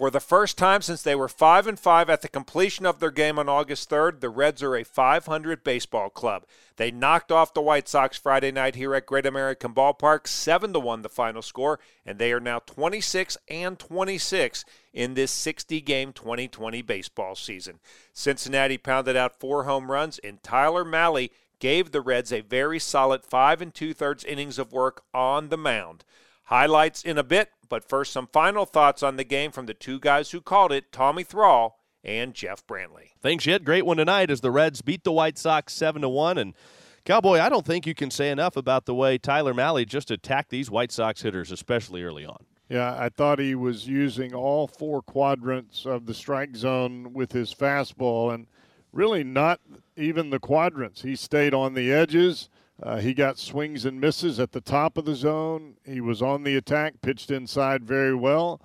For the first time since they were 5 and 5 at the completion of their game on August 3rd, the Reds are a 500 baseball club. They knocked off the White Sox Friday night here at Great American Ballpark, 7 to 1 the final score, and they are now 26 and 26 in this 60 game 2020 baseball season. Cincinnati pounded out four home runs, and Tyler Mahle gave the Reds a very solid 5 and 2 thirds innings of work on the mound. Highlights in a bit, but first, some final thoughts on the game from the two guys who called it Tommy Thrall and Jeff Brantley. Thanks, Jed. Great one tonight as the Reds beat the White Sox 7 to 1. And Cowboy, I don't think you can say enough about the way Tyler Mahle just attacked these White Sox hitters, especially early on. Yeah, I thought he was using all four quadrants of the strike zone with his fastball and really not even the quadrants. He stayed on the edges uh, he got swings and misses at the top of the zone. He was on the attack, pitched inside very well.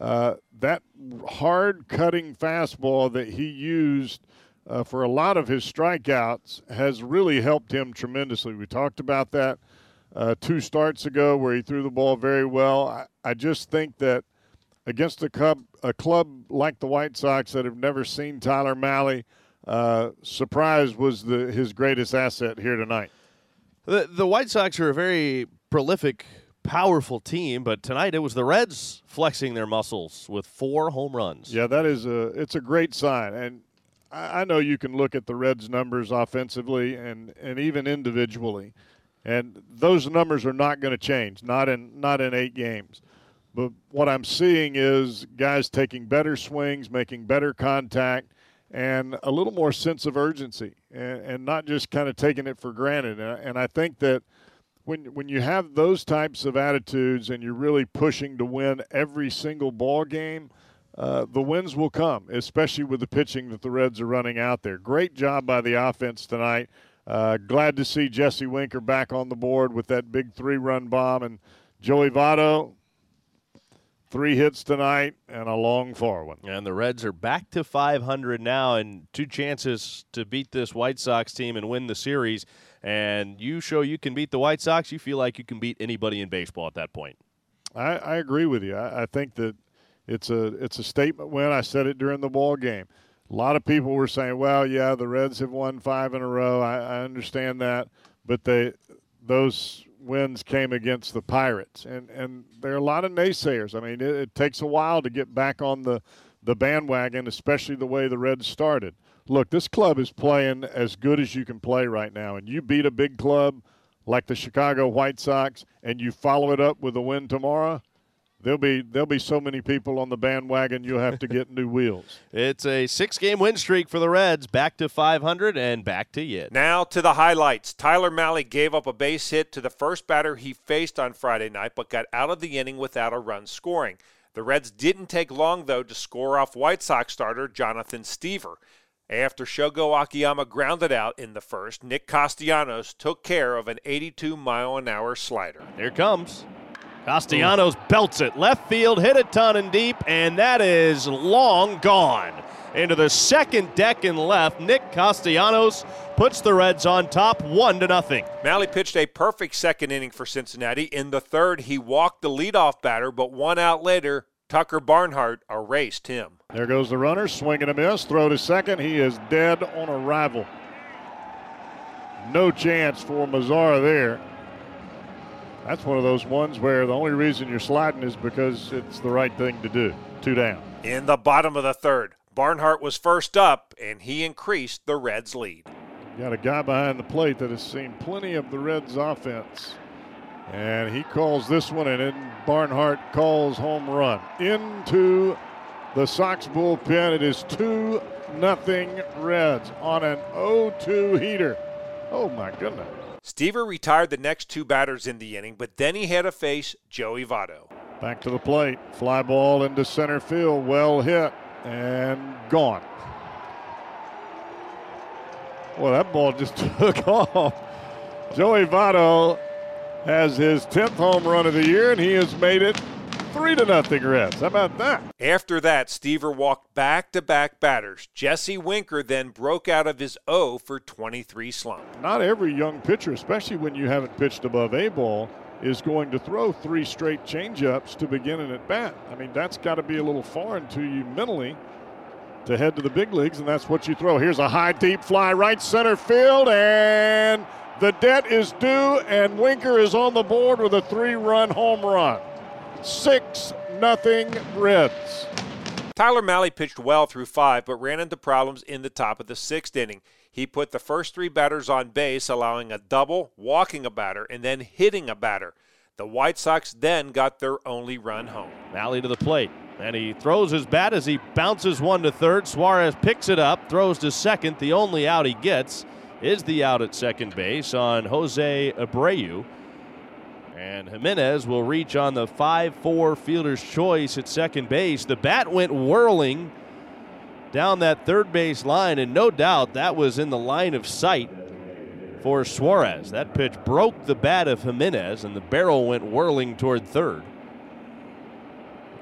Uh, that hard cutting fastball that he used uh, for a lot of his strikeouts has really helped him tremendously. We talked about that uh, two starts ago where he threw the ball very well. I, I just think that against a club, a club like the White Sox that have never seen Tyler Mahle, uh, surprise was the, his greatest asset here tonight. The, the White Sox are a very prolific, powerful team, but tonight it was the Reds flexing their muscles with four home runs. Yeah, that is a it's a great sign, and I, I know you can look at the Reds' numbers offensively and and even individually, and those numbers are not going to change, not in not in eight games. But what I'm seeing is guys taking better swings, making better contact, and a little more sense of urgency and, and not just kind of taking it for granted. And, and I think that when when you have those types of attitudes and you're really pushing to win every single ball game, uh, the wins will come, especially with the pitching that the Reds are running out there. Great job by the offense tonight. Uh, glad to see Jesse Winker back on the board with that big three-run bomb and Joey Votto Three hits tonight and a long far one. And the Reds are back to 500 now and two chances to beat this White Sox team and win the series. And you show you can beat the White Sox, you feel like you can beat anybody in baseball at that point. I, I agree with you. I, I think that it's a it's a statement win. I said it during the ball game. A lot of people were saying, "Well, yeah, the Reds have won five in a row." I, I understand that, but they those wins came against the Pirates, and and there are a lot of naysayers. I mean, it, it, takes a while to get back on the the bandwagon, especially the way the Reds started. Look, this club is playing as good as you can play right now, and you beat a big club like the Chicago White Sox, and you follow it up with a win tomorrow. There'll be there'll be so many people on the bandwagon you'll have to get new wheels. It's a six-game win streak for the Reds, back to 500 and back to yet. Now to the highlights. Tyler Mahle gave up a base hit to the first batter he faced on Friday night, but got out of the inning without a run scoring. The Reds didn't take long though to score off White Sox starter Jonathan Stiever. After Shogo Akiyama grounded out in the first, Nick Castellanos took care of an 82 mile an hour slider. Here comes Castellanos belts it. Left field, hit a ton and deep, and that is long gone. Into the second deck and left, Nick Castellanos puts the Reds on top, one to nothing. Mahle pitched a perfect second inning for Cincinnati. In the third, he walked the leadoff batter, but one out later, Tucker Barnhart erased him. There goes the runner, swing and a miss, throw to second. He is dead on arrival. No chance for Mazara there that's one of those ones where the only reason you're sliding is because it's the right thing to do. Two down. In the bottom of the third, Barnhart was first up, and he increased the Reds' lead. Got a guy behind the plate that has seen plenty of the Reds' offense. And he calls this one, and then Barnhart calls home run. Into the Sox bullpen. It is 2 nothing Reds on an 0 2 heater. Oh, my goodness. Stiever retired the next two batters in the inning, but then he had to face Joey Votto. Back to the plate. Fly ball into center field. Well hit and gone. Well, that ball just took off. Joey Votto has his 10th home run of the year, and he has made it Three to nothing Reds. How about that? After that, Stiever walked back to back batters. Jesse Winker then broke out of his 0 for 23 slump. Not every young pitcher, especially when you haven't pitched above A ball, is going to throw three straight changeups to begin an at bat. I mean, that's got to be a little foreign to you mentally to head to the big leagues, and that's what you throw. Here's a high, deep fly, right center field, and the debt is due, and Winker is on the board with a three run home run. 6 nothing Reds. Tyler Mahle pitched well through five, but ran into problems in the top of the sixth inning. He put the first three batters on base, allowing a double, walking a batter, and then hitting a batter. The White Sox then got their only run home. Mahle to the plate, and he throws his bat as he bounces one to third. Suarez picks it up, throws to second. The only out he gets is the out at second base on Jose Abreu. And Jimenez will reach on the 5 4 fielder's choice at second base. The bat went whirling down that third base line, and no doubt that was in the line of sight for Suarez. That pitch broke the bat of Jimenez, and the barrel went whirling toward third.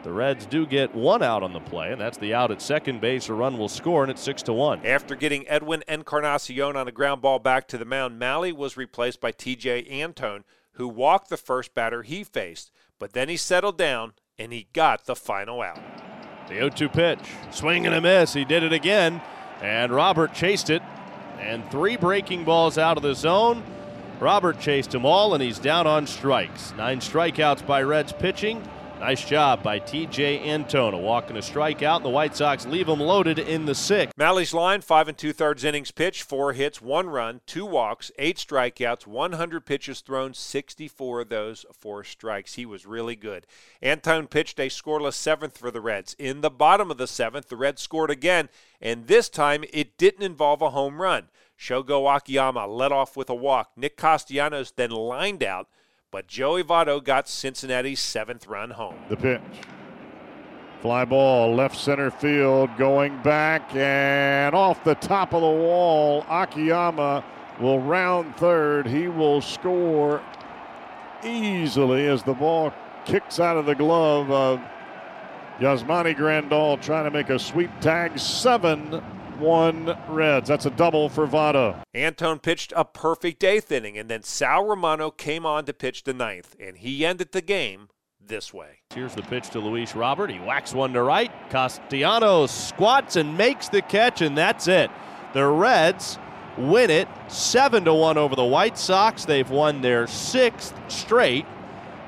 The Reds do get one out on the play, and that's the out at second base. A run will score, and it's six to one. After getting Edwin Encarnacion on a ground ball back to the mound, Mahle was replaced by T.J. Antone, who walked the first batter he faced, but then he settled down and he got the final out. The 0 2 pitch. Swing and a miss. He did it again. And Robert chased it. And three breaking balls out of the zone. Robert chased them all, and he's down on strikes. Nine strikeouts by Reds pitching. Nice job by TJ Antone. A walk and a strikeout, and the White Sox leave them loaded in the sixth. Mahle's line, five and two thirds innings pitched, for hits, one run, two walks, eight strikeouts, 100 pitches thrown, 64 of those four strikes. He was really good. Antone pitched a scoreless seventh for the Reds. In the bottom of the seventh, the Reds scored again, and this time it didn't involve a home run. Shogo Akiyama led off with a walk. Nick Castellanos then lined out but Joey Votto got Cincinnati's seventh run home. The pitch. Fly ball, left center field, going back and off the top of the wall. Akiyama will round third. He will score easily as the ball kicks out of the glove of Yasmani Grandal trying to make a sweep tag. Seven one Reds. That's a double for Votto. Antone pitched a perfect eighth inning, and then Sal Romano came on to pitch the ninth, and he ended the game this way. Here's the pitch to Luis Robert. He whacks one to right. Castellanos squats and makes the catch, and that's it. The Reds win it 7 to 1 over the White Sox. They've won their sixth straight,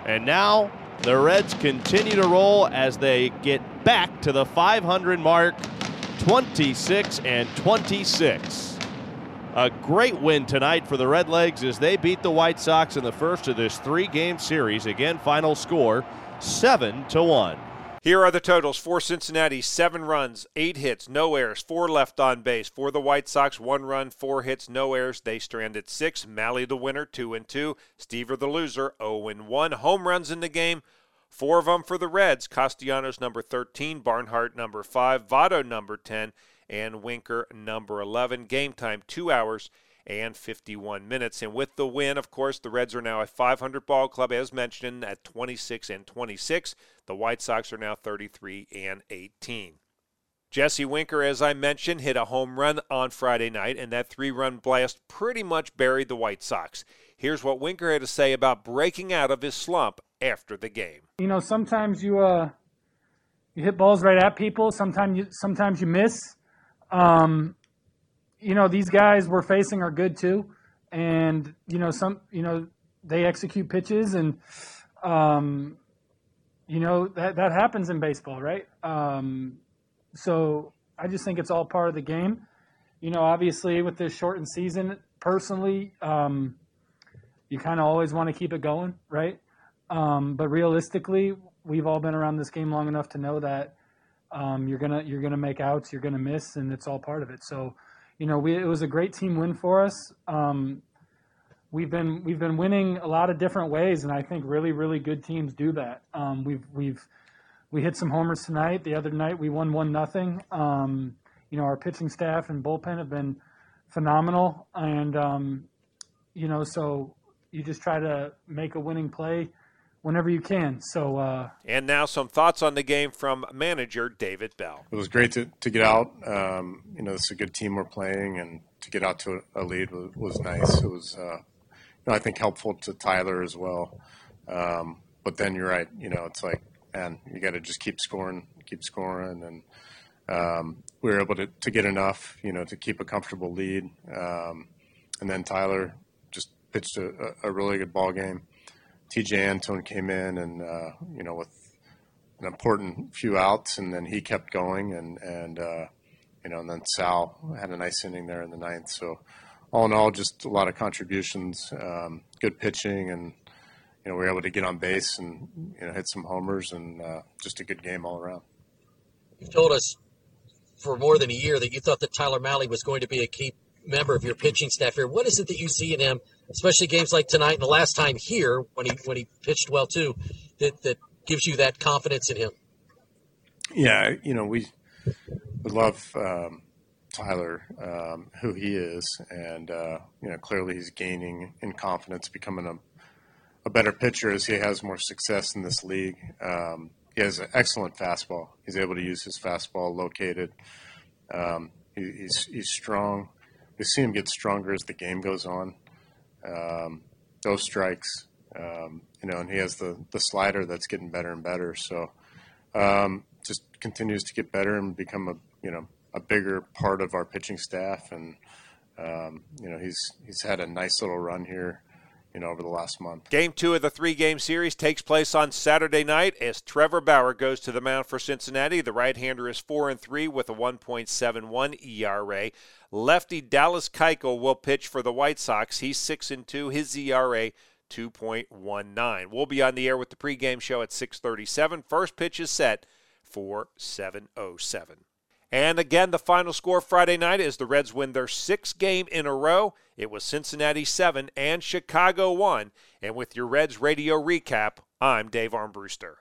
and now the Reds continue to roll as they get back to the 500 mark 26 and 26. A great win tonight for the Redlegs as they beat the White Sox in the first of this three-game series. Again, final score 7 to 1. Here are the totals for Cincinnati seven runs, eight hits, no errors, four left on base. For the White Sox, one run, four hits, no errors. They stranded six. Mahle the winner, two and two. Stiever the loser, 0 and 1. Home runs in the game, Four of them for the Reds. Castellanos number 13, Barnhart number 5, Votto number 10, and Winker number 11. Game time 2 hours and 51 minutes. And with the win, of course, the Reds are now a 500 ball club, as mentioned, at 26 and 26. The White Sox are now 33 and 18. Jesse Winker, as I mentioned, hit a home run on Friday night, and that three run blast pretty much buried the White Sox. Here's what Winker had to say about breaking out of his slump after the game. You know, sometimes you uh, you hit balls right at people. Sometimes you sometimes you miss. Um, you know, these guys we're facing are good too, and you know some you know they execute pitches and um, you know that that happens in baseball, right? Um, so I just think it's all part of the game. You know, obviously with this shortened season, personally, um, you kind of always want to keep it going, right? Um, but realistically, we've all been around this game long enough to know that um, you're gonna you're gonna make outs, you're gonna miss, and it's all part of it. So, you know, we, it was a great team win for us. Um, we've been we've been winning a lot of different ways, and I think really really good teams do that. Um, we've we've we hit some homers tonight. The other night we won one nothing. Um, you know, our pitching staff and bullpen have been phenomenal, and um, you know, so you just try to make a winning play whenever you can. So. Uh, and now some thoughts on the game from manager David Bell. It was great to, to get out. Um, you know, it's a good team we're playing, and to get out to a, lead was, was, nice. It was, uh, you know, I think helpful to Tyler as well. Um, but then you're right. You know, it's like, man, you got to just keep scoring, keep scoring, and um, we were able to, to get enough, you know, to keep a comfortable lead. Um, and then Tyler just pitched a, a really good ball game. TJ Antone came in and uh, you know with an important few outs, and then he kept going, and and uh, you know, and then Sal had a nice inning there in the ninth. So all in all, just a lot of contributions, um, good pitching, and you know we were able to get on base and you know hit some homers, and uh, just a good game all around. You've told us for more than a year that you thought that Tyler Mahle was going to be a key member of your pitching staff here. What is it that you see in him, especially games like tonight and the last time here when he when he pitched well too, that that gives you that confidence in him? Yeah, you know we we love um, Tyler, um, who he is, and uh, you know clearly he's gaining in confidence, becoming a a better pitcher as he has more success in this league. Um, he has an excellent fastball. He's able to use his fastball located. Um, he, he's he's strong. We see him get stronger as the game goes on. Um, those strikes, um, you know, and he has the the slider that's getting better and better. So um, just continues to get better and become a you know a bigger part of our pitching staff. And um, you know, he's he's had a nice little run here you know, over the last month. Game two of the three game series takes place on Saturday night as Trevor Bauer goes to the mound for Cincinnati. The right hander is 4 and 3 with a 1.71 ERA. Lefty Dallas Keuchel will pitch for the White Sox. He's 6 and 2. His ERA 2.19. We'll be on the air with the pregame show at 6:37. First pitch is set for 7:07. And again, the final score Friday night is the Reds win their sixth game in a row. It was Cincinnati 7 and Chicago 1. And with your Reds radio recap, I'm Dave Armbruster.